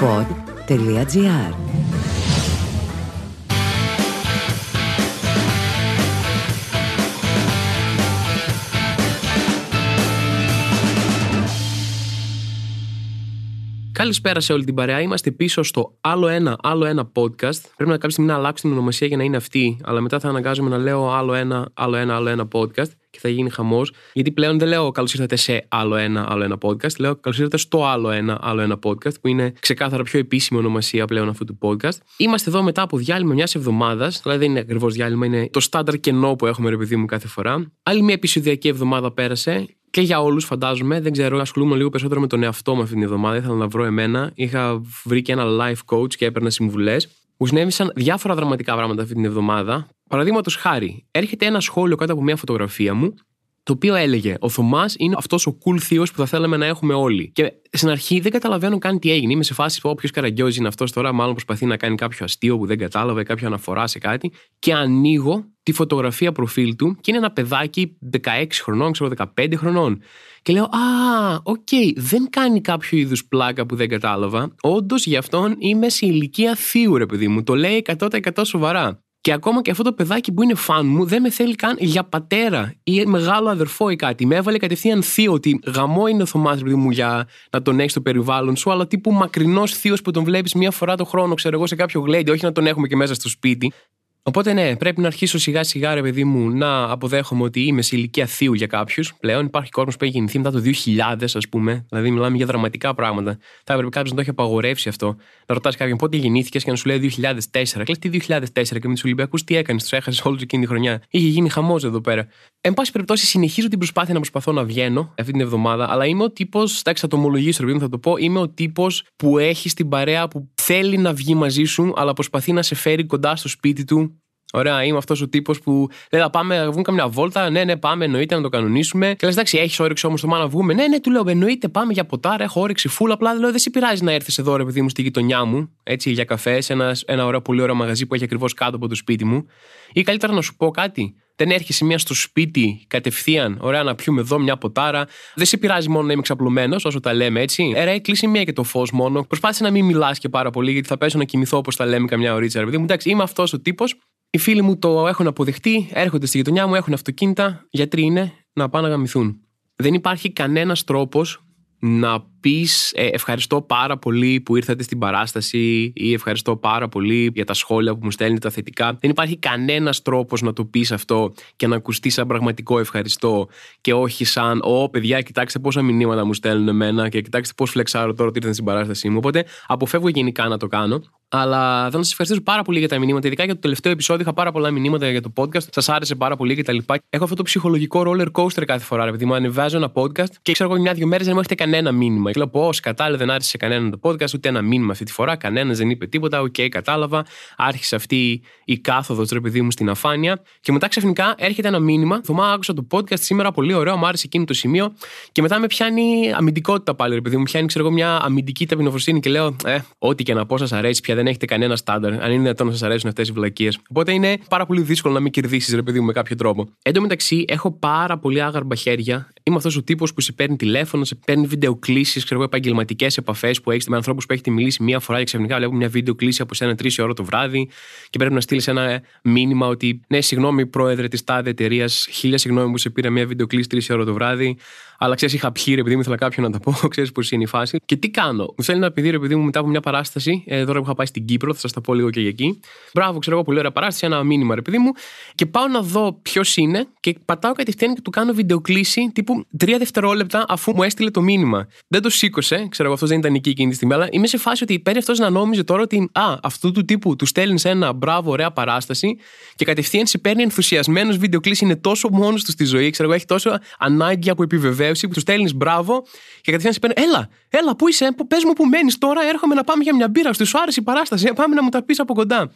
pod.gr Καλησπέρα σε όλη την παρέα. Είμαστε πίσω στο άλλο ένα, άλλο ένα podcast. Πρέπει να κάποια στιγμή να αλλάξω την ονομασία για να είναι αυτή, αλλά μετά θα αναγκάζομαι να λέω άλλο ένα, άλλο ένα, άλλο ένα podcast και θα γίνει χαμός. Γιατί πλέον δεν λέω καλώς ήρθατε σε άλλο ένα, άλλο ένα podcast. Λέω καλώς ήρθατε στο άλλο ένα, άλλο ένα podcast, που είναι ξεκάθαρα πιο επίσημη ονομασία πλέον αυτού του podcast. Είμαστε εδώ μετά από διάλειμμα μιας εβδομάδας. Δηλαδή δεν είναι ακριβώς διάλειμμα, είναι το στάνταρ κενό που έχουμε, ρε παιδί μου, κάθε φορά. Άλλη μια επεισοδιακή εβδομάδα πέρασε και για όλους, φαντάζομαι. Δεν ξέρω, ασχολούμαι λίγο περισσότερο με τον εαυτό μου αυτή την εβδομάδα. Ήθελα να βρω εμένα. Είχα βρει και ένα life coach και έπαιρνα συμβουλές. Μου συνέβησαν διάφορα δραματικά πράγματα αυτή την εβδομάδα. Παραδείγματος χάρη, έρχεται ένα σχόλιο κάτω από μια φωτογραφία μου το οποίο έλεγε: Ο Θωμάς είναι αυτός ο cool θείος που θα θέλαμε να έχουμε όλοι. Και στην αρχή δεν καταλαβαίνω καν τι έγινε. Είμαι σε φάση που όποιος καραγκιόζη είναι αυτός τώρα, μάλλον προσπαθεί να κάνει κάποιο αστείο που δεν κατάλαβε, κάποια αναφορά σε κάτι. Και ανοίγω τη φωτογραφία προφίλ του και είναι ένα παιδάκι 16 χρονών, ξέρω 15 χρονών. Και λέω, Α, OK, okay, δεν κάνει κάποιο είδους πλάκα που δεν κατάλαβα. Όντως γι' αυτόν είμαι σε ηλικία θείου, ρε παιδί μου. Το λέει 100% σοβαρά. Και ακόμα και αυτό το παιδάκι που είναι φαν μου δεν με θέλει καν για πατέρα ή μεγάλο αδερφό ή κάτι. Με έβαλε κατευθείαν θείο ότι γαμώ είναι ο Θωμάς, παιδί μου, για να τον έχεις στο περιβάλλον σου, αλλά τύπου μακρινός θείος που τον βλέπεις μία φορά το χρόνο, ξέρω εγώ, σε κάποιο γλέντι, όχι να τον έχουμε και μέσα στο σπίτι. Οπότε ναι, πρέπει να αρχίσω σιγά σιγά, ρε παιδί μου, να αποδέχομαι ότι είμαι σε ηλικία θείου για κάποιους. Πλέον υπάρχει κόσμος που έχει γεννηθεί μετά το 2000, ας πούμε. Δηλαδή, μιλάμε για δραματικά πράγματα. Θα έπρεπε κάποιος να το έχει απαγορεύσει αυτό. Να ρωτάς κάποιον πότε γεννήθηκες και να σου λέει 2004. Κλες τι 2004 και με τους Ολυμπιακούς τι έκανες, τους έχασες όλη εκείνη τη χρονιά. Είχε γίνει χαμός εδώ πέρα. Εν πάση περιπτώσει, συνεχίζω την προσπάθεια να προσπαθώ να βγαίνω αυτή την εβδομάδα, αλλά είμαι ο τύπος, εντάξει, θα το ομολογήσω, ρε θα το πω, είμαι ο τύπος που έχει την παρέα που θέλει να βγει μαζί σου, αλλά προσπαθεί να σε φέρει κοντά στο σπίτι του Ωραία, είμαι αυτός ο τύπος που λέει θα πάμε να βγούμε καμιά βόλτα. Ναι, ναι, πάμε, εννοείται να το κανονίσουμε. Και λες, εντάξει, έχεις όρεξη όμως το μάνα να βγούμε. Ναι, ναι, του λέω, εννοείται, πάμε για ποτάρα, έχω όρεξη φούλα. Απλά λέω, δεν σε πειράζει να έρθεις εδώ, ρε παιδί μου, στη γειτονιά μου, έτσι για καφέ, σε ένα, ένα ωραίο, πολύ ωραίο μαγαζί που έχει ακριβώς κάτω από το σπίτι μου. Ή καλύτερα να σου πω κάτι, δεν έρχεσαι μία στο σπίτι κατευθείαν, ωραία, να πιούμε εδώ μια ποτάρα. Δεν σε πειράζει μόνο να είμαι ξαπλωμένος, όσο τα λέμε έτσι. Έρα, κλείσει μία και το φως μόνο. Προσπάθησε να μην μιλάς και πάρα πολύ, γιατί θα πέσω να κοιμηθώ όπως τα λέμε καμιά ωρίτσα. Ρε μου, εντάξει, είμαι αυτός ο τύπος οι φίλοι μου το έχουν αποδεχτεί, έρχονται στη γειτονιά μου, έχουν αυτοκίνητα, γιατροί είναι, να πάνε να γαμηθούν. Δεν υπάρχει κανένας τρόπος να πεις ε, ευχαριστώ πάρα πολύ που ήρθατε στην παράσταση ή ευχαριστώ πάρα πολύ για τα σχόλια που μου στέλνετε τα θετικά. Δεν υπάρχει κανένας τρόπος να το πεις αυτό και να ακουστεί σαν πραγματικό ευχαριστώ και όχι σαν Ω, παιδιά, κοιτάξτε πόσα μηνύματα μου στέλνουν εμένα και κοιτάξτε πώς φλεξάρω τώρα ότι ήρθαν στην παράστασή μου. Οπότε αποφεύγω γενικά να το κάνω. Αλλά θέλω να σας ευχαριστήσω πάρα πολύ για τα μηνύματα. Ειδικά για το τελευταίο επεισόδιο είχα πάρα πολλά μηνύματα για το podcast. Σας άρεσε πάρα πολύ κτλ. Έχω αυτό το ψυχολογικό roller coaster κάθε φορά. Επειδή μου ανεβάζω ένα podcast και ξέρω εγώ μια-δυο μέρες δεν μου έχετε κανένα μήνυμα. Και λέω πω, κατάλαβε, δεν άρεσε σε κανέναν το podcast, ούτε ένα μήνυμα αυτή τη φορά. Κανένας δεν είπε τίποτα. OK, okay, κατάλαβα. Άρχισε αυτή η κάθοδος του παιδί μου στην αφάνεια. Και μετά ξαφνικά έρχεται ένα μήνυμα. Θωμά, άκουσα το podcast σήμερα, πολύ ωραίο, μου άρεσε εκείνο το σημείο. Και μετά με πιάνει αμυντικότητα πάλι, ρε παιδί μου. Πιάνει, ξέρω εγώ, μια αμυντική ταπεινοφροσύνη και λέω, Ε, ό,τι και να πω σας αρέσει πια δεν έχετε κανένα στάνταρ, αν είναι δυνατόν να σας αρέσουν αυτές οι βλακίες. Οπότε είναι πάρα πολύ δύσκολο να μην κερδίσεις, ρε παιδί μου, με κάποιο τρόπο. Εν τω μεταξύ, έχω πάρα πολύ άγαρμπα χέρια. Είμαι αυτός ο τύπος που σε παίρνει τηλέφωνο, σε παίρνει βιντεοκλήσεις, ξέρω εγώ, επαγγελματικές επαφές που έχεις με ανθρώπους που έχετε μιλήσει μία φορά και ξαφνικά βλέπω μια βιντεοκλήση από σένα τρεις ώρα το βράδυ και πρέπει να στείλεις ένα μήνυμα ότι ναι, συγγνώμη, πρόεδρε της τάδε εταιρείας, χίλια συγγνώμη που σε πήρα μια βιντεοκλήση τρεις ώρα το βράδυ αλλά ξέρεις, είχα πιει επειδή μου ήθελα κάποιον να το πω, ξέρεις πώς είναι η φάση. Και τι κάνω; Μου θέλει ένα παιδί, ρε παιδί μου, μετά από μια παράσταση, ε, τώρα που είχα πάει στην Κύπρο, θα σας τα πω λίγο και για εκεί. Μπράβο, ξέρω εγώ, πολύ ωραία παράσταση, ένα μήνυμα, ρε παιδί μου. Και πάω να δω ποιος είναι και πατάω κατευθείαν και του κάνω βιντεοκλήση τύπου τρία δευτερόλεπτα αφού μου έστειλε το μήνυμα. Δεν το σήκωσε, ξέρω εγώ, αυτός δεν ήταν εκεί εκείνη τη στιγμή, αλλά είμαι σε φάση ότι παίρνει αυτός να νόμιζε τώρα ότι α, αυτού του τύπου του στέλνεις ένα μπράβο, ωραία παράσταση και κατευθείαν σε παίρνει ενθουσιασμένος βιντεοκλήση, είναι τόσο μόνος του στη ζωή, ξέρω εγώ, έχει τόσο ανάγκη από επιβεβαίωση που του στέλνεις μπράβο και κατευθείαν σε παίρνει. Έλα, έλα, πού είσαι, πες μου που μένεις τώρα, έρχομαι να πάμε για μια μπύρα. Σου άρεσε η παράσταση, πάμε να μου τα πεις από κοντά.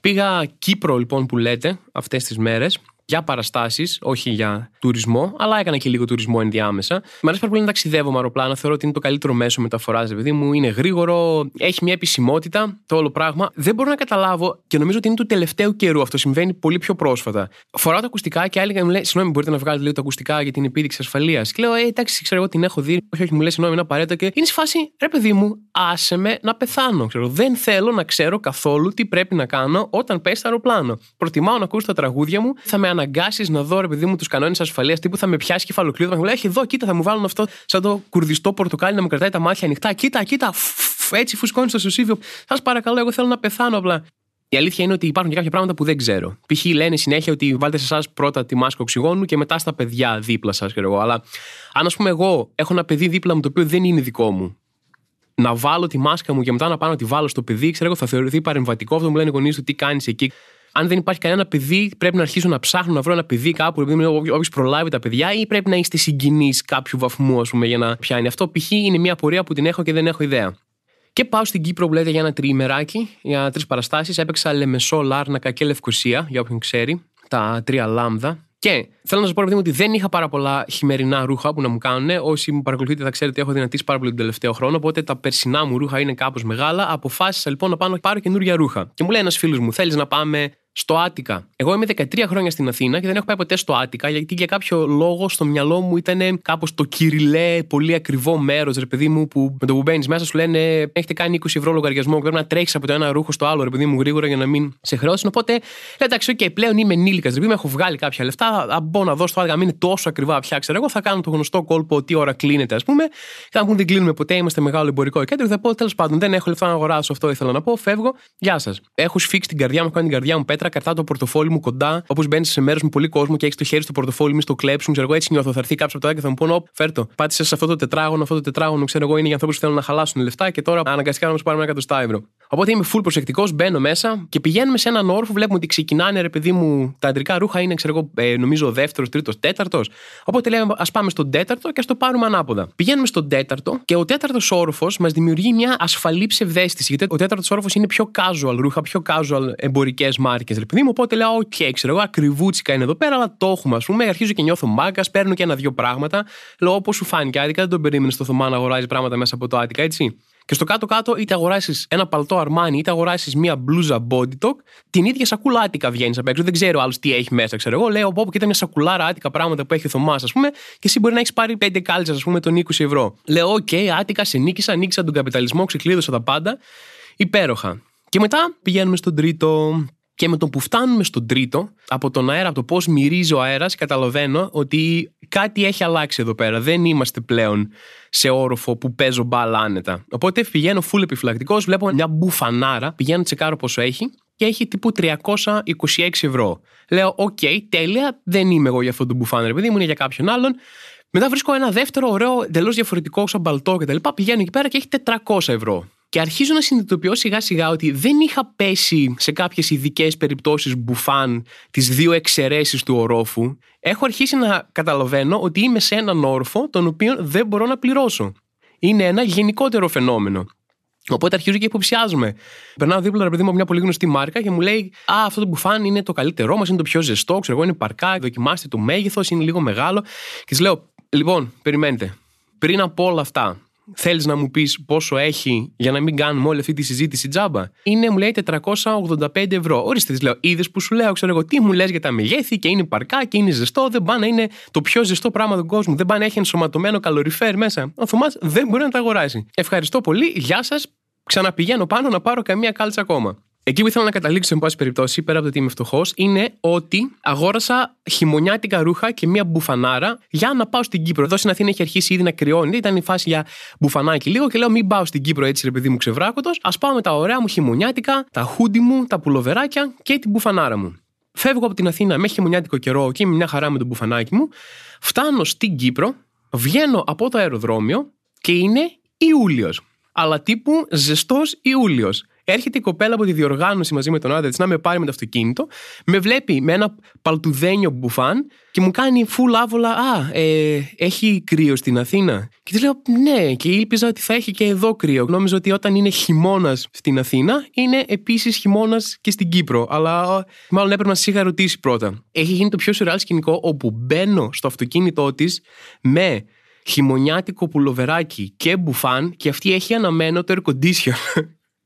Πήγα Κύπρο λοιπόν που λέτε αυτές τις μέρες για παραστάσεις, όχι για τουρισμό, αλλά έκανα και λίγο τουρισμό ενδιάμεσα. Μ' αρέσει πάρα πολύ να ταξιδεύω με αεροπλάνο. Θεωρώ ότι είναι το καλύτερο μέσο μεταφοράς, δηλαδή μου. Είναι γρήγορο, έχει μια επισημότητα το όλο πράγμα. Δεν μπορώ να καταλάβω και νομίζω ότι είναι του τελευταίου καιρού. Αυτό συμβαίνει πολύ πιο πρόσφατα. Φοράω τα ακουστικά και άλλη μου λέει: Συγγνώμη, μπορείτε να βγάλετε λίγο τα ακουστικά για την επίδειξη ασφαλείας. Και λέω: Ε, εντάξει, ξέρω εγώ την έχω δει. Όχι, όχι, μου λέει: Συγγνώμη, είναι απαραίτητο. Και είναι σε φάση, ρε παιδί μου, άσε με να πεθάνω. Ξέρω, δεν θέλω να ξέρω καθόλου τι πρέπει να κάνω όταν πέσει το αεροπλάνο. Προτιμάω να ακούσω τα τραγούδια μου, θα με αναγκάσεις να δω, ρε παιδί μου, τους κανόνες ασφαλείας τύπου θα με πιάσει κεφαλοκλείδα. Θα μου λέει: Έχει εδώ, κοίτα, θα μου βάλουν αυτό σαν το κουρδιστό πορτοκάλι να μου κρατάει τα μάτια ανοιχτά. Κοίτα, κοίτα, έτσι φουσκώνεις στο σουσίβιο. Σας παρακαλώ, εγώ θέλω να πεθάνω απλά. Η αλήθεια είναι ότι υπάρχουν και κάποια πράγματα που δεν ξέρω. Π.χ. λένε συνέχεια ότι βάλτε σε εσάς πρώτα τη μάσκα οξυγόνου και μετά στα παιδιά δίπλα σας, ξέρω Αλλά αν ας πούμε εγώ έχω ένα παιδί δίπλα μου το οποίο δεν είναι δικό μου, να βάλω τη μάσκα μου και μετά να πάω να τη βάλω στο παιδί, ξέρω εγώ, θα θεωρηθεί παρεμβατικό. Αυτό μου λένε οι γονείς του τι κάνεις εκεί. Αν δεν υπάρχει κανένα παιδί, πρέπει να αρχίσω να ψάχνω να βρω ένα παιδί κάπου, επειδή όποιος προλάβει τα παιδιά, ή πρέπει να είστε συγγενεί κάποιου βαθμού, ας πούμε, για να πιάνει. Αυτό π.χ. είναι μια πορεία που την έχω και δεν έχω ιδέα. Και πάω στην Κύπρο που λέτε για ένα τριημεράκι, για τρεις παραστάσεις. Έπαιξα Λεμεσό, Λάρνακα και Λευκοσία, για όποιον ξέρει, τα τρία λάμδα. Και θέλω να σας πω ότι δεν είχα πάρα πολλά χειμερινά ρούχα που να μου κάνουν. Όσοι μου παρακολουθείτε θα ξέρετε ότι έχω δυνατήσει πάρα πολύ τον τελευταίο χρόνο. Οπότε τα περσινά μου ρούχα είναι κάπως μεγάλα. Αποφάσισα λοιπόν να πάω να πάρω καινούργια ρούχα. Και μου λέει ένας φίλος μου, θέλεις να πάμε στο Άτικα. Εγώ είμαι 13 χρόνια στην Αθήνα και δεν έχω πάει ποτέ στο Άτικα γιατί για κάποιο λόγο στο μυαλό μου ήταν κάπως το κυριλέ, πολύ ακριβό μέρος, ρε παιδί μου, που με το που μπαίνεις μέσα σου λένε Έχετε κάνει 20 ευρώ λογαριασμό και πρέπει να τρέχεις από το ένα ρούχο στο άλλο, ρε παιδί μου, γρήγορα για να μην σε χρεώσουν. Οπότε λέω εντάξει, okay, πλέον είμαι ενήλικας, ρε παιδί μου, έχω βγάλει κάποια λεφτά. Θα μπω να δω στο Άτικα, μην είναι τόσο ακριβά πια, ξέρω εγώ. Θα κάνω το γνωστό κόλπο τι ώρα κλείνεται, ας πούμε. Και θα μου δεν κλείνουμε ποτέ, είμαστε μεγάλο εμπορικό κέντρο. Θα πω τέλος πάντων, δεν έχω λεφτά να αγοράσω αυτό, ήθελα να πω, φεύγω. Γεια σας. Έχω σφίξει την καρδιά μου, έχω την καρδιά μου πέτρα, καρτά το πορτοφόλι μου κοντά, όπως μπαίνεις σε μέρος με πολύ κόσμο και έχεις το χέρι στο πορτοφόλι μου, στο κλέψουν, ξέρω εγώ, έτσι νιώθω. Θα έρθει κάποιος από το και θα μου πούνε, φέρτο. Πάτησες σε αυτό το τετράγωνο, αυτό το τετράγωνο, ξέρω εγώ, είναι για ανθρώπους που θέλουν να χαλάσουν λεφτά και τώρα αναγκαστικά να μας πάρουμε ένα εκατοστά ευρώ. Οπότε είμαι full προσεκτικός, μπαίνω μέσα και πηγαίνουμε σε έναν όρφο, βλέπουμε ότι ξεκινάνε ρε παιδί μου, τα αντρικά ρούχα είναι, ξέρω εγώ, ε, νομίζω ο δεύτερος, τρίτος, τέταρτος. Οπότε λέμε, ας πάμε στον τέταρτο και ας το πάρουμε ανάποδα. Πηγαίνουμε στον τέταρτο και ο τέταρτος όροφος μας δημιουργεί μια ασφαλή ψευδέστηση. Γιατί ο τέταρτος όροφος είναι πιο casual ρούχα, πιο casual εμπορικές μάρκες, ρε παιδί μου. Οπότε λέω, OK, ξέρω εγώ, ακριβούτσικα είναι εδώ πέρα, αλλά το έχουμε, ας πούμε. Αρχίζω και νιώθω μάγκας, παίρνω και ένα-δύο πράγματα. Λέω, όπως σου φάνηκε άδικα, δεν τον περίμενες στο Θωμά να αγοράζει πράγματα μέσα από το άδικα, έτσι. Και στο κάτω-κάτω, είτε αγοράσεις ένα παλτό Armani, είτε αγοράσεις μία μπλούζα Bodytalk, την ίδια σακούλα attica βγαίνεις απ' έξω. Δεν ξέρω άλλος τι έχει μέσα, ξέρω εγώ. Λέω, πω, κοίτα μια σακουλάρα attica πράγματα που έχει ο Θωμάς, ας πούμε, και εσύ μπορεί να έχεις πάρει πέντε κάλτσες, ας πούμε, τον 20 ευρώ. Λέω, OK, okay, attica, σε νίκησα, νίκησα τον καπιταλισμό, ξεκλείδωσα τα πάντα. Υπέροχα. Και μετά πηγαίνουμε στον τρίτο. Και με το που φτάνουμε στον τρίτο, από τον αέρα, από το πώς μυρίζει ο αέρας, καταλαβαίνω ότι κάτι έχει αλλάξει εδώ πέρα. Δεν είμαστε πλέον σε όροφο που παίζω μπάλα άνετα. Οπότε πηγαίνω full επιφυλακτικός, βλέπω μια μπουφανάρα, πηγαίνω τσεκάρω πόσο έχει και έχει τύπου 326 ευρώ. Λέω, OK, okay, τέλεια, δεν είμαι εγώ για αυτό το μπουφάν, ρε παιδί μου, είναι για κάποιον άλλον. Μετά βρίσκω ένα δεύτερο ωραίο, εντελώς διαφορετικό, σαν παλτό κτλ. Πηγαίνω εκεί πέρα και έχει 400 ευρώ. Και αρχίζω να συνειδητοποιώ σιγά σιγά ότι δεν είχα πέσει σε κάποιες ειδικές περιπτώσεις μπουφάν τις δύο εξαιρέσεις του ορόφου. Έχω αρχίσει να καταλαβαίνω ότι είμαι σε έναν όροφο τον οποίο δεν μπορώ να πληρώσω. Είναι ένα γενικότερο φαινόμενο. Οπότε αρχίζω και υποψιάζομαι. Περνάω δίπλα ρε παιδί μου μια πολύ γνωστή μάρκα και μου λέει: Α, αυτό το μπουφάν είναι το καλύτερό μας, είναι το πιο ζεστό. Ξέρω εγώ, είναι παρκά, δοκιμάστε το μέγεθος, είναι λίγο μεγάλο. Και της λέω: Λοιπόν, περιμένετε. Πριν από όλα αυτά, Θέλεις να μου πεις πόσο έχει για να μην κάνουμε όλη αυτή τη συζήτηση τζάμπα; Είναι, μου λέει, 485 ευρώ. Ορίστε, τη λέω, είδες που σου λέω, ξέρω εγώ, τι μου λες για τα μεγέθη και είναι παρκά και είναι ζεστό. Δεν πάνε να είναι το πιο ζεστό πράγμα του κόσμου. Δεν πάνε να έχει ενσωματωμένο καλοριφέρ μέσα. Ο Θωμάς δεν μπορεί να τα αγοράσει. Ευχαριστώ πολύ. Γεια σας. Ξαναπηγαίνω πάνω να πάρω καμία κάλτσα ακόμα. Εκεί που ήθελα να καταλήξω, εν πάση περιπτώσει, πέρα από το ότι είμαι φτωχός, είναι ότι αγόρασα χειμωνιάτικα ρούχα και μία μπουφανάρα για να πάω στην Κύπρο. Εδώ στην Αθήνα έχει αρχίσει ήδη να κρυώνει. Ήταν η φάση για μπουφανάκι λίγο και λέω: Μην πάω στην Κύπρο έτσι, ρε παιδί μου ξεβράκωτος. Α πάω με τα ωραία μου χειμωνιάτικα, τα χούντι μου, τα πουλοβεράκια και την μπουφανάρα μου. Φεύγω από την Αθήνα με χειμωνιάτικο καιρό και είμαι μια χαρά με τον μπουφανάκι μου. Φτάνω στην Κύπρο, βγαίνω από το αεροδρόμιο και είναι Ιούλιος. Αλλά τύπου ζεστός Ιούλιος. Έρχεται η κοπέλα από τη διοργάνωση μαζί με τον άντρα της να με πάρει με το αυτοκίνητο, με βλέπει με ένα παλτουδένιο μπουφάν και μου κάνει full άβολα. Α, ε, έχει κρύο στην Αθήνα. Και της λέω ναι, και ήλπιζα ότι θα έχει και εδώ κρύο. Νόμιζα ότι όταν είναι χειμώνας στην Αθήνα, είναι επίσης χειμώνας και στην Κύπρο. Αλλά μάλλον έπρεπε να σας είχα ρωτήσει πρώτα. Έχει γίνει το πιο σουρεάλ σκηνικό όπου μπαίνω στο αυτοκίνητό της με χειμωνιάτικο πουλοβεράκι και μπουφάν και αυτή έχει αναμένο το air condition.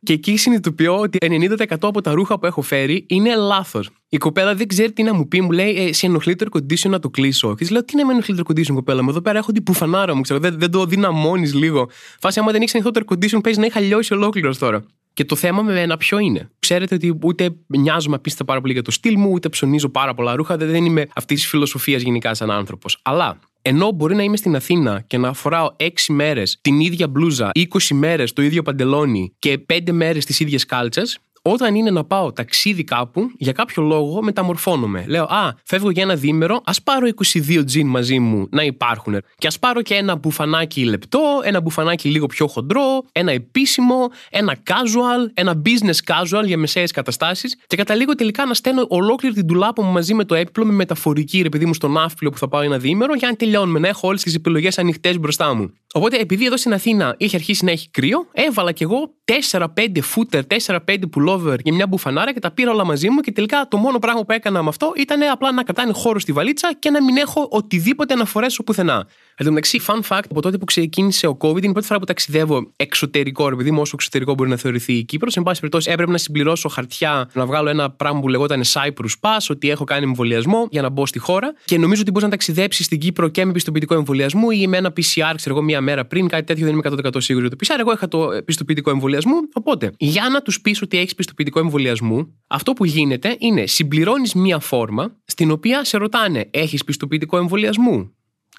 Και εκεί συνειδητοποιώ ότι 90% από τα ρούχα που έχω φέρει είναι λάθος. Η κοπέλα δεν ξέρει τι να μου πει, μου λέει: ε, Σε ενοχλεί το air condition να το κλείσω. Και της λέω: Τι να με ενοχλεί το air condition, κοπέλα μου, εδώ πέρα έχω την πουφανάρα μου, ξέρω, δεν, δεν το δυναμώνεις λίγο. Φάση, άμα δεν έχεις ανοιχτό το air condition, παίζει να είχα λιώσει ολόκληρος τώρα. Και το θέμα με ένα ποιο είναι. Ξέρετε ότι ούτε μοιάζομαι απίστευτα πάρα πολύ για το στυλ μου, ούτε ψωνίζω πάρα πολλά ρούχα, δεν είμαι αυτής της φιλοσοφίας γενικά σαν άνθρωπος. Αλλά ενώ μπορεί να είμαι στην Αθήνα και να φοράω 6 μέρες την ίδια μπλούζα, 20 μέρες το ίδιο παντελόνι και 5 μέρες τις ίδιες κάλτσες, όταν είναι να πάω ταξίδι κάπου, για κάποιο λόγο μεταμορφώνομαι. Λέω, Α, φεύγω για ένα διήμερο, ας πάρω 22 τζιν μαζί μου να υπάρχουν. Και ας πάρω και ένα μπουφανάκι λεπτό, ένα μπουφανάκι λίγο πιο χοντρό, ένα επίσημο, ένα casual, ένα business casual για μεσαίες καταστάσεις. Και καταλήγω τελικά να στέλνω ολόκληρη την τουλάπα μου μαζί με το έπιπλο με μεταφορική, ρε παιδί μου, στον ναύπλιο που θα πάω ένα διήμερο, για να τελειώνουμε, να έχω όλες τις επιλογές ανοιχτές μπροστά μου. Οπότε, επειδή εδώ στην Αθήνα είχε αρχίσει να έχει κρύο, έβαλα κι εγώ 4-5 φούτερ, 4-5 pullover και μια μπουφανάρα και τα πήρα όλα μαζί μου και τελικά το μόνο πράγμα που έκανα με αυτό ήταν απλά να κρατάνε χώρο στη βαλίτσα και να μην έχω οτιδήποτε να φορέσω πουθενά. Εν τω μεταξύ, fun fact, από τότε που ξεκίνησε ο COVID, είναι η πρώτη φορά που ταξιδεύω εξωτερικό, επειδή μου όσο εξωτερικό μπορεί να θεωρηθεί η Κύπρος. Εν πάση περιπτώσει, έπρεπε να συμπληρώσω χαρτιά, να βγάλω ένα πράγμα που λεγόταν Cyprus Pass, ότι έχω κάνει εμβολιασμό για να μπω στη χώρα. Και νομίζω ότι μπορείς να ταξιδέψεις στην Κύπρο και με πιστοποιητικό εμβολιασμού ή με ένα PCR, ξέρω εγώ, μία μέρα πριν, κάτι τέτοιο δεν είμαι 100% σίγουρο το PCR. Εγώ είχα το πιστοποιητικό εμβολιασμού. Οπότε, για να τους πεις ότι έχεις πιστοποιητικό εμβολιασμού, αυτό που γίνεται είναι συμπληρώνεις μία φόρμα στην οποία σε ρωτάνε, έχεις πιστοποιητικό εμβολιασμού.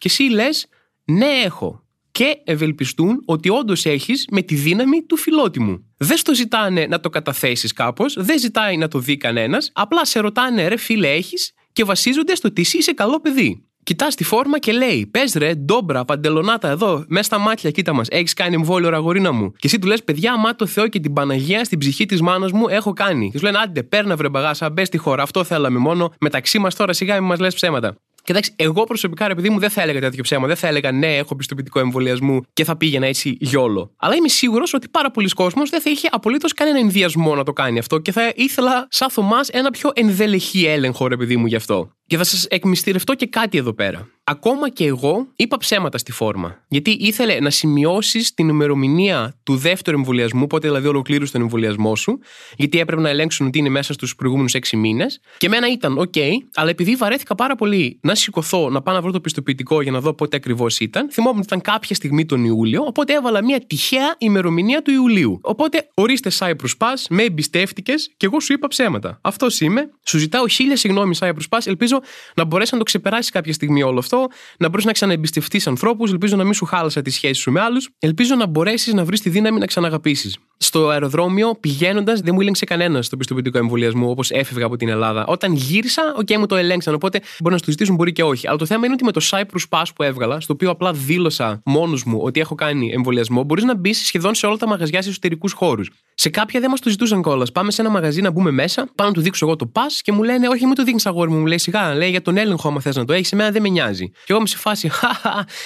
Και εσύ λες, ναι, έχω. Και ευελπιστούν ότι όντως έχεις με τη δύναμη του φιλότιμου. Δεν στο ζητάνε να το καταθέσεις κάπως, δεν ζητάει να το δει κανένας, απλά σε ρωτάνε, ρε φίλε, έχεις και βασίζονται στο ότι εσύ είσαι καλό παιδί. Κοιτάς τη φόρμα και λέει: Πες ρε, ντόμπρα, παντελονάτα εδώ, μέσα στα μάτια, κοίτα μας, έχεις κάνει εμβόλιο ραγορίνα μου. Και εσύ του λες: Παιδιά, μα το Θεό και την Παναγία στην ψυχή της μάνας μου έχω κάνει. Και σου λένε: Άντε, παίρνα βρε μπαγάσα, μπες στη χώρα, αυτό θέλαμε μόνο. Μεταξύ μας τώρα σιγά μην μας λες ψέματα. Κοιτάξτε, εγώ προσωπικά, επειδή μου δεν θα έλεγα τέτοιο ψέμα, δεν θα έλεγα ναι, έχω πιστοποιητικό εμβολιασμού και θα πήγαινα έτσι γιόλο. Αλλά είμαι σίγουρος ότι πάρα πολλοί κόσμος δεν θα είχε απολύτως κανένα ενδιασμό να το κάνει αυτό και θα ήθελα, σαν Θωμάς, ένα πιο ενδελεχή έλεγχο, ρε παιδί μου, γι' αυτό. Και θα σας εκμυστηρευτώ και κάτι εδώ πέρα. Ακόμα και εγώ είπα ψέματα στη φόρμα. Γιατί ήθελε να σημειώσεις την ημερομηνία του δεύτερου εμβολιασμού, πότε δηλαδή ολοκλήρωσε τον εμβολιασμό σου, γιατί έπρεπε να ελέγξουν ότι είναι μέσα στους προηγούμενους 6 μήνες. Και μένα ήταν, OK, αλλά επειδή βαρέθηκα πάρα πολύ να σηκωθώ, να πάω να βρω το πιστοποιητικό για να δω πότε ακριβώς ήταν, θυμόμουν ότι ήταν κάποια στιγμή τον Ιούλιο, οπότε έβαλα μια τυχαία ημερομηνία του Ιουλίου. Οπότε ορίστε Cyprus Pass, με εμπιστεύτηκες και εγώ σου είπα ψέματα. Αυτός είμαι. Σου ζητάω χίλια συγγνώμη Cyprus Pass, ελπίζω να μπορέσει να το ξεπεράσει κάποια στιγμή όλο αυτό, να μπορέσει να ξαναεμπιστευτείς ανθρώπους, ελπίζω να μην σου χάλασα τη σχέση σου με άλλους, ελπίζω να μπορέσεις να βρεις τη δύναμη να ξαναγαπήσεις. Στο αεροδρόμιο πηγαίνοντας, δεν μου έλεγξε κανένας στο πιστοποιητικό εμβολιασμό όπως έφευγα από την Ελλάδα. Όταν γύρισα, OK, okay, μου το ελέγξαν. Οπότε μπορεί να σου ζητήσουν, μπορεί και όχι. Αλλά το θέμα είναι ότι με το Cyprus Pass που έβγαλα, στο οποίο απλά δήλωσα μόνος μου ότι έχω κάνει εμβολιασμό, μπορείς να μπεις σχεδόν σε όλα τα μαγαζιά σε εσωτερικούς χώρους. Σε κάποια δεν μας το ζητούσαν κιόλας. Πάμε σε ένα μαγαζί να μπούμε μέσα, πάω να του δείξω εγώ το πα και μου λένε, Όχι, μην το δείχνεις αγόρι μου. Μου λέει σιγά, λέει για τον έλεγχο, άμα θες να το έχεις, εμένα δεν με νοιάζει. Και εγώ είμαι σε φάση,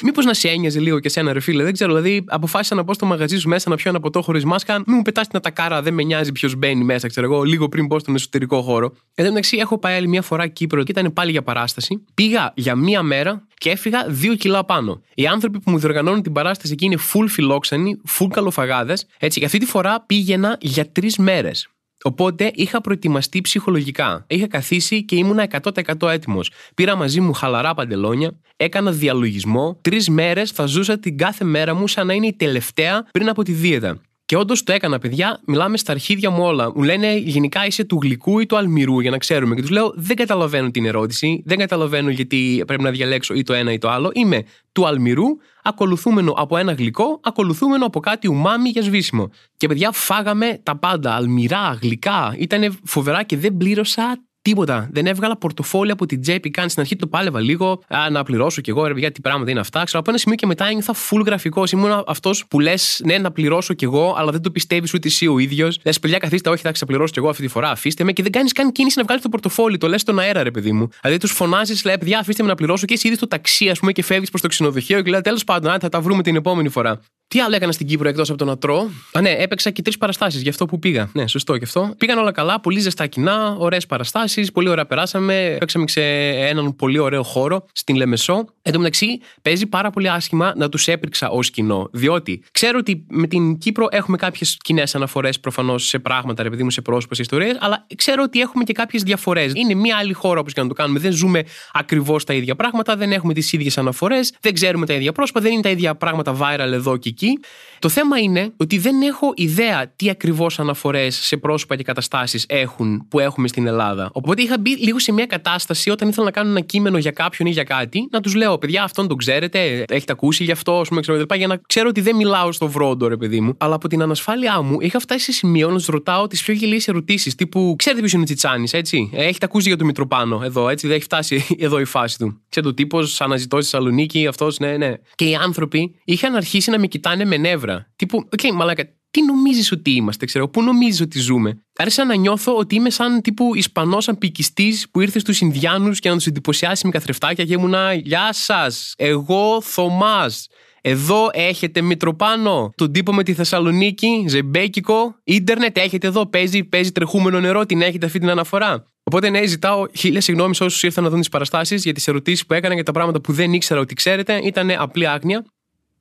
Μήπως να σε ένοιαζε λίγο και σένα, ρε φίλε. Δεν ξέρω, δηλαδή αποφάσισα να πω στο μαγαζί σου μέσα να πιω ένα ποτό χωρίς μάσκα. Μην μου πετάς την ατακάρα, δεν με νοιάζει ποιος μπαίνει μέσα, ξέρω εγώ, λίγο πριν πω στον εσωτερικό χώρο. Εδώ μεταξύ έχω πάει άλλη μια φορά Κύπρο και ήταν πάλι για παράσταση. Πήγα για μία μέρα και έφυγα δύο κιλά πάνω. Οι άνθρωποι που μου διοργανώνουν την παράσταση εκεί είναι full φιλόξενοι, full καλοφαγάδες. Έτσι, και αυτή τη φορά πήγαινα για τρεις μέρες. Οπότε είχα προετοιμαστεί ψυχολογικά. Είχα καθίσει και ήμουνα 100% έτοιμος. Πήρα μαζί μου χαλαρά παντελόνια, έκανα διαλογισμό. Τρεις μέρες θα ζούσα την κάθε μέρα μου σαν να είναι η τελευταία πριν από τη δίαιτα. Και όντως το έκανα, παιδιά. Μιλάμε στα αρχίδια μου όλα. Μου λένε γενικά είσαι του γλυκού ή του αλμυρού, για να ξέρουμε. Και τους λέω δεν καταλαβαίνω την ερώτηση. Δεν καταλαβαίνω γιατί πρέπει να διαλέξω ή το ένα ή το άλλο. Είμαι του αλμυρού, ακολουθούμενο από ένα γλυκό, ακολουθούμενο από κάτι ουμάμι για σβήσιμο. Και παιδιά, φάγαμε τα πάντα. Αλμυρά, γλυκά. Ήταν φοβερά και δεν πλήρωσα τίποτα. Δεν έβγαλα πορτοφόλι από την τσέπη καν. Στην αρχή το πάλευα λίγο, α, να πληρώσω κι εγώ, ρε παιδιά, τι πράγματα είναι αυτά. Ξέρω από ένα σημείο και μετά ένιωθα full γραφικός. Ήμουν αυτός που λες, ναι, να πληρώσω κι εγώ, αλλά δεν το πιστεύεις ούτε εσύ ο ίδιος. Λες, παιδιά, καθίστε, όχι, θα ξαπληρώσω κι εγώ αυτή τη φορά, αφήστε με και δεν κάνεις καν κίνηση να βγάλεις το πορτοφόλι. Το λες στον αέρα, ρε παιδί μου. Δηλαδή τους φωνάζεις, λέει, παιδιά, αφήστε με να πληρώσω και εσύ είδες το ταξί, ας πούμε, και φεύγεις προς το ξενοδοχείο και λέει, τέλος πάντων, θα τα βρούμε την επόμενη φορά. Τι άλλο έκανα στην Κύπρο εκτός από το να τρώω; Α, ναι, έπαιξα και τρεις παραστάσεις γι' αυτό που πήγα. Ναι, σωστό και αυτό. Πήγαν όλα καλά, πολύ ζεστά κοινά, ωραίες παραστάσεις, πολύ ωραία περάσαμε. Παίξαμε σε έναν πολύ ωραίο χώρο στην Λεμεσό. Εν τω μεταξύ, παίζει πάρα πολύ άσχημα να τους έπριξα ως κοινό. Διότι ξέρω ότι με την Κύπρο έχουμε κάποιες κοινές αναφορές προφανώς σε πράγματα, ρε παιδί μου, σε πρόσωπα, σε ιστορίες, αλλά ξέρω ότι έχουμε και κάποιες διαφορές. Είναι μια άλλη χώρα όπως και να το κάνουμε. Δεν ζούμε ακριβώς τα ίδια πράγματα, δεν έχουμε τις ίδιες αναφορές, δεν ξέρουμε τα ίδια πρόσωπα, δεν είναι τα ίδια πράγματα viral εδώ και εκεί. Το θέμα είναι ότι δεν έχω ιδέα τι ακριβώς αναφορές σε πρόσωπα και καταστάσεις έχουν που έχουμε στην Ελλάδα. Οπότε είχα μπει λίγο σε μια κατάσταση όταν ήθελα να κάνω ένα κείμενο για κάποιον ή για κάτι, να τους λέω: Παιδιά, αυτόν τον ξέρετε, έχετε ακούσει γι' αυτό, ας πούμε, ξέρω, για να ξέρω ότι δεν μιλάω στο βρόντο, ρε παιδί μου. Αλλά από την ανασφάλειά μου είχα φτάσει σε σημείο να τους ρωτάω τις πιο γελίες ερωτήσεις. Τύπου, ξέρετε ποιος είναι ο Τσιτσάνης, έτσι; Ε, έχετε ακούσει για τον Μητροπάνο εδώ, έτσι; Δεν έχει φτάσει εδώ η φάση του. Ξέρετε, ο τύπος αναζητώ στη Θεσσαλονίκη, αυτός, ναι, ναι. Και οι άνθρωποι είχαν αρχίσει να με κοιτάνε με νεύρα. Τύπου, OK, okay, μαλάκα, τι νομίζεις ότι είμαστε, ξέρω, πού νομίζεις ότι ζούμε; Άρχισα να νιώθω ότι είμαι σαν τύπου Ισπανός αποικιστής που ήρθε στους Ινδιάνους και να τους εντυπωσιάσει με καθρεφτάκια και ήμουνα Γεια σας, εγώ Θωμάς. Εδώ έχετε Μητροπάνο, τον τύπο με τη Θεσσαλονίκη, ζεϊμπέκικο, ίντερνετ έχετε εδώ, παίζει, παίζει τρεχούμενο νερό, την έχετε αυτή την αναφορά. Οπότε ναι, ζητάω χίλια συγγνώμη σε όσους ήρθαν να δουν τις παραστάσεις για τις ερωτήσεις που έκανα για τα πράγματα που δεν ήξερα ότι ξέρετε. Ήταν απλή άγνοια.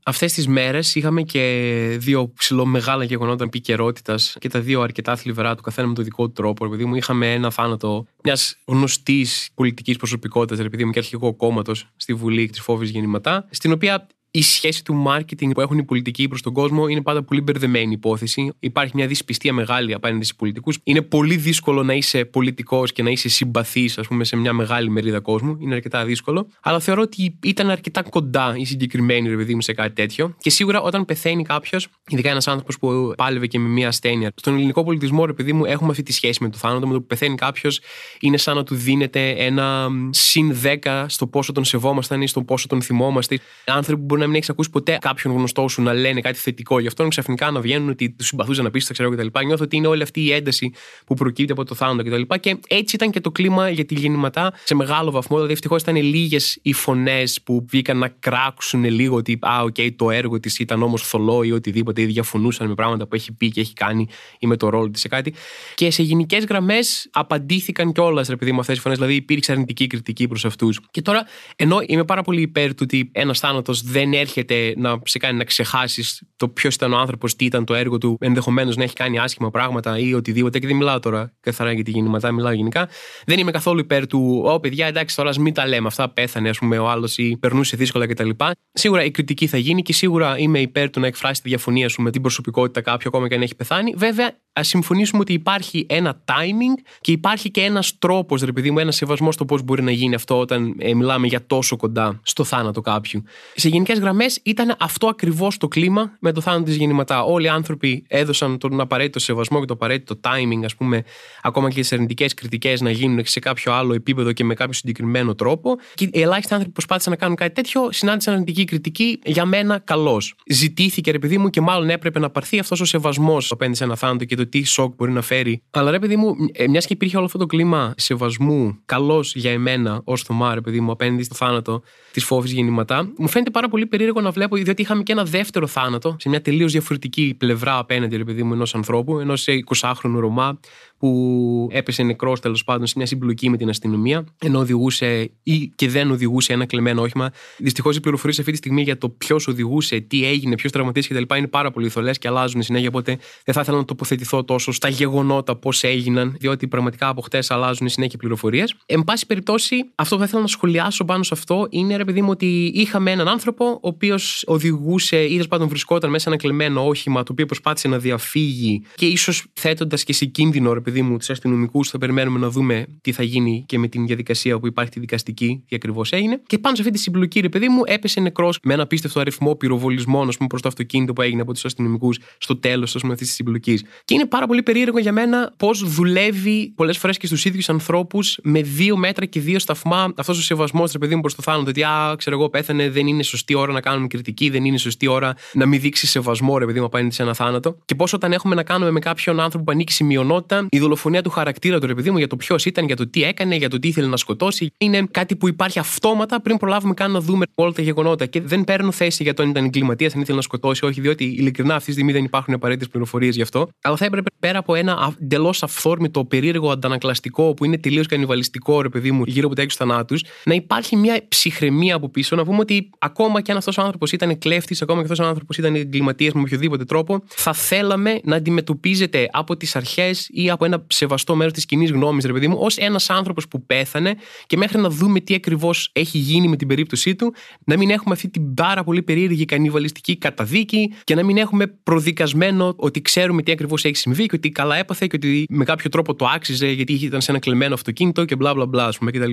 Αυτές τις μέρες είχαμε και δύο ψηλό μεγάλα γεγονότα επικαιρότητας και τα δύο αρκετά θλιβερά, του καθένα με τον δικό του τρόπο. Επειδή μου είχαμε ένα θάνατο μιας γνωστής πολιτικής προσωπικότητας, επειδή μου και αρχηγό κόμματος στη Βουλή της Φόβης Γεννηματά, στην οποία η σχέση του marketing που έχουν οι πολιτικοί προς τον κόσμο είναι πάντα πολύ μπερδεμένη υπόθεση. Υπάρχει μια δυσπιστία μεγάλη απέναντι στους πολιτικούς. Είναι πολύ δύσκολο να είσαι πολιτικός και να είσαι συμπαθής, ας πούμε, σε μια μεγάλη μερίδα κόσμου. Είναι αρκετά δύσκολο. Αλλά θεωρώ ότι ήταν αρκετά κοντά η συγκεκριμένη ρε παιδί μου σε κάτι τέτοιο. Και σίγουρα όταν πεθαίνει κάποιος, ειδικά ένας άνθρωπος που πάλευε και με μια ασθένεια, στον ελληνικό πολιτισμό, ρε παιδί μου, έχουμε αυτή τη σχέση με το θάνατο. Με το που πεθαίνει κάποιος, είναι σαν να του δίνεται ένα συν 10 στο πόσο τον σεβόμασταν ή στο πόσο τον θυμόμαστε. Άνθρωποι που μπορεί να μην έχεις ακούσει ποτέ κάποιον γνωστό σου να λένε κάτι θετικό. Γι' αυτό ξαφνικά να βγαίνουν ότι τους συμπαθούσαν να ξέρω κτλ. Νιώθω ότι είναι όλη αυτή η ένταση που προκύπτει από το θάνατο κτλ. Και, και έτσι ήταν και το κλίμα για τη Γεννηματά σε μεγάλο βαθμό. Δηλαδή, ευτυχώς ήταν λίγες οι φωνές που βγήκαν να κράξουν λίγο ότι Α, OK, okay, το έργο της ήταν όμως θολό ή οτιδήποτε, ή διαφωνούσαν με πράγματα που έχει πει και έχει κάνει ή με το ρόλο της σε κάτι. Και σε γενικές γραμμές απαντήθηκαν κιόλας, ρε παιδί μου, αυτές οι φωνές. Δηλαδή, υπήρξε αρνητική κριτική προς αυτούς. Και τώρα, ενώ είμαι πάρα πολύ υπέρ του ότι ένας θάνατος δεν έρχεται να σε κάνει να ξεχάσεις το ποιος ήταν ο άνθρωπος, τι ήταν το έργο του, ενδεχομένως να έχει κάνει άσχημα πράγματα ή οτιδήποτε. Και δεν μιλάω τώρα καθαρά για τη γεννηματά, μιλάω γενικά. Δεν είμαι καθόλου υπέρ του, Ω παιδιά, εντάξει, τώρα μην τα λέμε. Αυτά πέθανε, ας πούμε, ο άλλος ή περνούσε δύσκολα κτλ. Σίγουρα η κριτική θα γίνει και σίγουρα είμαι υπέρ του να εκφράσει τη διαφωνία σου με την προσωπικότητα κάποιου, ακόμα και αν έχει πεθάνει. Βέβαια, ας συμφωνήσουμε ότι υπάρχει ένα timing και υπάρχει και ένας τρόπος, ρε παιδί μου, ένας σεβασμός στο πώς μπορεί να γίνει αυτό όταν ε, μιλάμε για τόσο κοντά στο θάνατο κάποιου. Σε γενικές γραμμές ήταν αυτό ακριβώς το κλίμα με το θάνατο της γεννηματά. Όλοι οι άνθρωποι έδωσαν τον απαραίτητο σεβασμό και το απαραίτητο timing, ας πούμε, ακόμα και τις αρνητικές κριτικές να γίνουν σε κάποιο άλλο επίπεδο και με κάποιο συγκεκριμένο τρόπο. Και οι ελάχιστοι άνθρωποι που προσπάθησαν να κάνουν κάτι τέτοιο συνάντησαν αρνητική κριτική. Για μένα, καλώς. Ζητήθηκε, ρε παιδί μου, και μάλλον έπρεπε να πάρθει αυτός ο σεβασμός απέναντι σε ένα θάνατο και το τι σοκ μπορεί να φέρει. Αλλά ρε παιδί μου, ε, μιας και υπήρχε όλο αυτό το κλίμα σεβασμού, καλό για εμένα ως Θωμά, ρε παιδί μου, απέναντι στο θάνατο της φόβης γεννηματά, μου φαίνεται πάρα πολύ περίεργο να βλέπω, διότι είχαμε και ένα δεύτερο θάνατο σε μια τελείως διαφορετική πλευρά απέναντι, ρε παιδί μου, ενός ανθρώπου, ενός 20χρονου Ρωμά, που έπεσε νεκρός τέλος πάντων σε μια συμπλοκή με την αστυνομία, ενώ οδηγούσε ή και δεν οδηγούσε ένα κλεμμένο όχημα. Δυστυχώς οι πληροφορίες αυτή τη στιγμή για το ποιος οδηγούσε, τι έγινε, ποιος τραυματίστηκε κτλ. είναι πάρα πολύ θολές και αλλάζουν συνέχεια. Οπότε δεν θα ήθελα να τοποθετηθώ τόσο στα γεγονότα πώς έγιναν, διότι πραγματικά από χτες αλλάζουν συνέχεια πληροφορίες. Εν πάση περιπτώσει, αυτό που θα ήθελα να σχολιάσω πάνω σε αυτό είναι, ρε παιδί μου, ότι είχαμε έναν άνθρωπο ο οποίος οδηγούσε ή τέλος πάντων βρισκόταν μέσα σε ένα κλεμμένο όχημα το οποίο προσπάθησε να διαφύγει και ίσως θέτοντας και σε κίνδυνο, ρε παιδί μου, τους αστυνομικούς, θα περιμένουμε να δούμε τι θα γίνει και με την διαδικασία που υπάρχει τη δικαστική, τι ακριβώς έγινε. Και πάνω σε αυτή τη συμπλοκή, ρε παιδί μου, έπεσε νεκρός με ένα απίστευτο αριθμό πυροβολισμών, προς το αυτοκίνητο που έγινε από τους αστυνομικούς στο τέλος αυτής της συμπλοκής. Και είναι πάρα πολύ περίεργο για μένα πώς δουλεύει πολλές φορές και στους ίδιους ανθρώπους με δύο μέτρα και δύο σταθμά αυτός ο σεβασμός, ρε παιδί μου, προς το θάνατο. Ότι, α, ξέρω εγώ, πέθανε, δεν είναι σωστή ώρα να κάνουμε κριτική, δεν είναι σωστή ώρα να μην δείξει σεβασμό, ρε παιδί μου, απέναντι σε ένα θάνατο. Και πόσο όταν έχουμε να κάνουμε με κάποιον άνθρωπο που ανήκει σε μειονότητα, η δολοφονία του χαρακτήρα του, ρε παιδί μου, για το ποιος ήταν, για το τι έκανε, για το τι ήθελε να σκοτώσει, είναι κάτι που υπάρχει αυτόματα πριν προλάβουμε καν να δούμε όλα τα γεγονότα. Και δεν παίρνω θέση για το αν ήταν εγκληματίας, αν ήθελε να σκοτώσει, όχι, διότι ειλικρινά αυτή τη στιγμή δεν υπάρχουν απαραίτητες πληροφορίες γι' αυτό. Αλλά θα έπρεπε πέρα από ένα εντελώς αυθόρμητο, περίεργο, αντανακλαστικό, που είναι τελείως κανιβαλιστικό, ρε παιδί μου, γύρω από τα έξω θανάτου, να υπάρχει μια ψυχραιμία από πίσω, να πούμε ότι ακόμα και αν αυτός ο άνθρωπος ήταν κλέφτης, ακόμα και αυτός ο άνθρωπος ήταν εγκληματίας με οποιοδήποτε τρόπο, θα θέλαμε να αντιμετωπίζεται από τις αρχές ή από ένα σεβαστό μέρος της κοινής γνώμης, ρε παιδί μου, ως ένας άνθρωπος που πέθανε και μέχρι να δούμε τι ακριβώς έχει γίνει με την περίπτωσή του, να μην έχουμε αυτή την πάρα πολύ περίεργη κανιβαλιστική καταδίκη και να μην έχουμε προδικασμένο ότι ξέρουμε τι ακριβώς έχει συμβεί και ότι καλά έπαθε και ότι με κάποιο τρόπο το άξιζε γιατί ήταν σε ένα κλεμμένο αυτοκίνητο και μπλα μπλα μπλα, ας πούμε κτλ.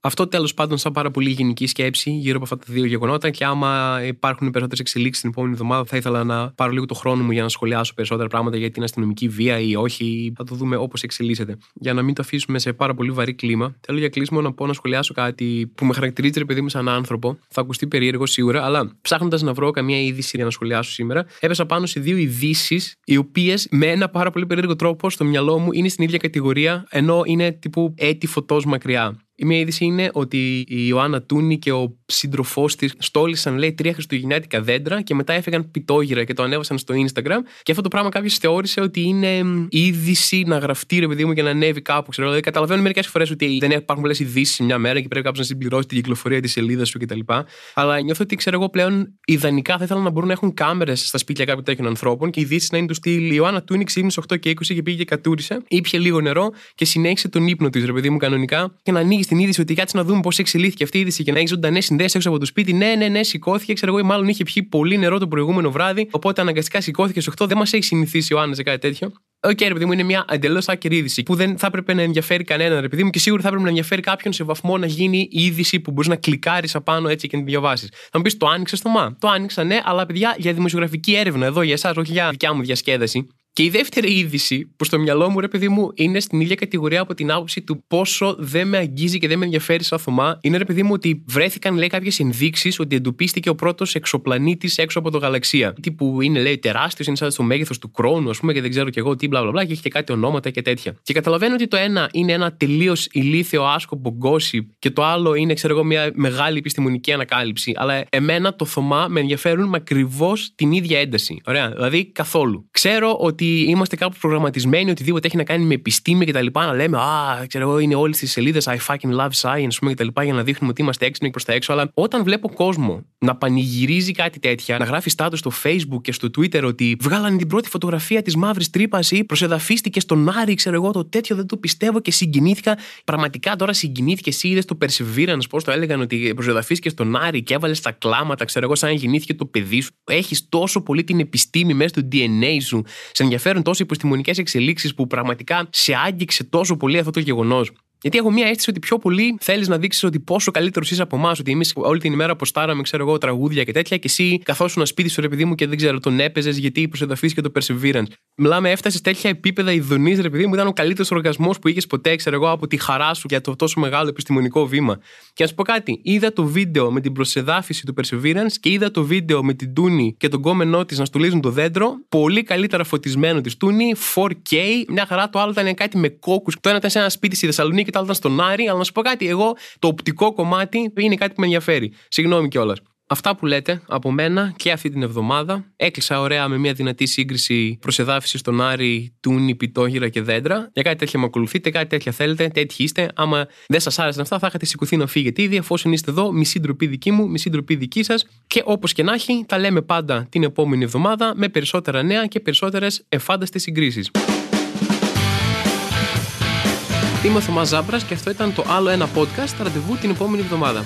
Αυτό τέλος πάντων, σαν πάρα πολύ γενική σκέψη γύρω από αυτά τα δύο γεγονότα. Και άμα υπάρχουν περισσότερες εξελίξεις την επόμενη εβδομάδα, θα ήθελα να πάρω λίγο το χρόνο μου για να σχολιάσω περισσότερα πράγματα για την αστυνομική βία ή όχι. Θα το δούμε όπως εξελίσσεται. Για να μην το αφήσουμε σε πάρα πολύ βαρύ κλίμα, θέλω για κλείσιμο να πω να σχολιάσω κάτι που με χαρακτηρίζει, ρε παιδί μου, σαν άνθρωπο. Θα ακουστεί περίεργο σίγουρα, αλλά ψάχνοντας να βρω καμία είδηση για να σχολιάσω σήμερα, έπεσα πάνω σε δύο ειδήσεις, οι οποίες με ένα πάρα πολύ περίεργο τρόπο στο μυαλό μου είναι στην ίδια κατηγορία, ενώ είναι τύπου έτη φωτός μακριά. Η μία είδηση είναι ότι η Ιωάννα Τούνη και ο σύντροφός της στόλισαν, λέει, τρία χριστουγεννιάτικα δέντρα και μετά έφεγαν πιτόγυρα και το ανέβασαν στο Instagram. Και αυτό το πράγμα κάποιος θεώρησε ότι είναι είδηση να γραφτεί, ρε παιδί μου, και να ανέβει κάπου. Ξέρω. Δηλαδή, καταλαβαίνω μερικές φορές ότι δεν υπάρχουν πολλές ειδήσεις μια μέρα και πρέπει κάποιος να συμπληρώσει την κυκλοφορία της σελίδας σου κτλ. Αλλά νιώθω ότι, ξέρω εγώ, πλέον ιδανικά θα ήθελα να μπορούν να έχουν κάμερες στα σπίτια κάποιων τέτοιων ανθρώπων και ειδήσεις να είναι του στυλ. Η Ιωάννα Τούνη ξύπνησε 8 και 20 και πήγε και κατούρισε, ήπια λίγο νερό και συνέχισε τον ύπνο της, ρε παιδί μου, κανονικά και να ανοίγεις την είδηση ότι κάτσε να δούμε πώς εξελίχθηκε αυτή η είδηση και να έχεις ζωντανές συνδέσεις έξω από το σπίτι. Ναι, ναι, ναι, σηκώθηκε. Ξέρω εγώ, μάλλον είχε πιει πολύ νερό το προηγούμενο βράδυ. Οπότε αναγκαστικά σηκώθηκε στις 8. Δεν μας έχει συνηθίσει ο Άννας σε κάτι τέτοιο. OK, okay, ρε παιδί μου, είναι μια εντελώς άκυρη είδηση που δεν θα έπρεπε να ενδιαφέρει κανέναν, ρε παιδί μου, και σίγουρα θα έπρεπε να ενδιαφέρει κάποιον σε βαθμό να γίνει η είδηση που μπορείς να κλικάρεις απάνω έτσι και να την διαβάσεις. Θα μου πεις, το άνοιξες, Θωμά. Το άνοιξα, ναι, αλλά παιδιά για δημοσιογραφική έρευνα εδώ για εσάς, όχι για δικιά μου διασκέδαση. Και η δεύτερη είδηση που στο μυαλό μου, ρε παιδί μου, είναι στην ίδια κατηγορία από την άποψη του πόσο δεν με αγγίζει και δεν με ενδιαφέρει σαν Θωμά. Είναι, ρε παιδί μου, ότι βρέθηκαν, λέει, κάποιες ενδείξεις ότι εντοπίστηκε ο πρώτος εξωπλανήτης έξω από το γαλαξία. Τύπου είναι, λέει, τεράστιος, είναι σαν στο μέγεθος του Κρόνου, ας πούμε, και δεν ξέρω κι εγώ τι, μπλα μπλα μπλα, και έχει και κάτι ονόματα και τέτοια. Και καταλαβαίνω ότι το ένα είναι ένα τελείως ηλίθιο άσκοπο gossip και το άλλο είναι, ξέρω εγώ, μια μεγάλη επιστημονική ανακάλυψη. Αλλά εμένα το Θωμά με ενδιαφέρουν με ακριβώς την ίδια ένταση. Ωραία, δηλαδή καθόλου. Ξέρω ότι είμαστε κάπου προγραμματισμένοι, οτιδήποτε έχει να κάνει με επιστήμη και τα λοιπά, να λέμε Α, ξέρω εγώ, είναι όλες τις σελίδες I fucking love science, πούμε, και τα λοιπά, για να δείχνουμε ότι είμαστε έξυπνοι προς τα έξω. Αλλά όταν βλέπω κόσμο να πανηγυρίζει κάτι τέτοια, να γράφει στάτους στο Facebook και στο Twitter ότι βγάλανε την πρώτη φωτογραφία της μαύρης τρύπας ή προσεδαφίστηκε στον Άρη, ξέρω εγώ, το τέτοιο δεν το πιστεύω και συγκινήθηκα. Πραγματικά τώρα συγκινήθηκε, εσύ είδες το Perseverance, πώς το έλεγαν ότι προσεδαφίστηκε στον Άρη και έβαλες τα κλάματα, ξέρω εγώ, σαν γεννήθηκε το παιδί σου. Έχεις τόσο πολύ την επιστήμη μέσα στο DNA σου, σε ενδιαφέρουν τόσο επιστημονικέ εξελίξεις που πραγματικά σε άγγιξε τόσο πολύ αυτό το γεγονός. Γιατί έχω μία αίσθηση ότι πιο πολύ θέλεις να δείξεις ότι πόσο καλύτερος είσαι από εμάς. Ότι εμείς όλη την ημέρα αποστάραμε, ξέρω εγώ, τραγούδια και τέτοια, και εσύ καθόσουν σπίτι σου, ρε παιδί μου, και δεν ξέρω, τον έπαιζες γιατί προσεδαφεί και το Perseverance. Μιλάμε, έφτασες τέτοια επίπεδα ειδονής, ρε παιδί μου, ήταν ο καλύτερος οργασμός που είχες ποτέ, ξέρω εγώ, από τη χαρά σου για το τόσο μεγάλο επιστημονικό βήμα. Και να σου πω κάτι, είδα το βίντεο με την προσεδάφιση του Perseverance και είδα το βίντεο με την Τούνη και τον κόμενό της να στολίζουν το δέντρο. Πολύ καλύτερα φωτισμένο της Τούνη, 4K, μια χαρά το άλλο ήταν κάτι με κόκκους. Το ένα ήταν σε ένα σπίτι στη Θεσσαλονίκη και το άλλο ήταν στον Άρη. Αλλά να σου πω κάτι, εγώ το οπτικό κομμάτι είναι κάτι που με ενδιαφέρει. Συγγνώμη κιόλας. Αυτά που λέτε από μένα και αυτή την εβδομάδα. Έκλεισα ωραία με μια δυνατή σύγκριση προσεδάφισης στον Άρη, Τούνη, Πιτόγυρα και δέντρα. Για κάτι τέτοια με ακολουθείτε, κάτι τέτοια θέλετε, τέτοιοι είστε. Άμα δεν σας άρεσαν αυτά, θα είχατε σηκωθεί να φύγετε ήδη. Εφόσον είστε εδώ, μισή ντροπή δική μου, μισή ντροπή δική σας. Και όπως και να έχει, τα λέμε πάντα την επόμενη εβδομάδα με περισσότερα νέα και περισσότερες εφάνταστες συγκρίσεις. Είμαι ο Θωμάς Ζάμπρας και αυτό ήταν το άλλο ένα podcast ραντεβού την επόμενη εβδομάδα.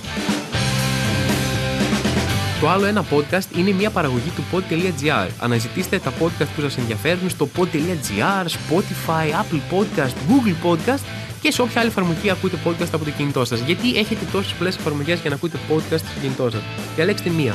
Το άλλο ένα podcast είναι μια παραγωγή του pod.gr. Αναζητήστε τα podcast που σας ενδιαφέρουν στο pod.gr, Spotify, Apple Podcast, Google Podcast και σε όποια άλλη εφαρμογή ακούτε podcast από το κινητό σας. Γιατί έχετε τόσες πολλές εφαρμογές για να ακούτε podcast στο κινητό σας. Διαλέξτε μία.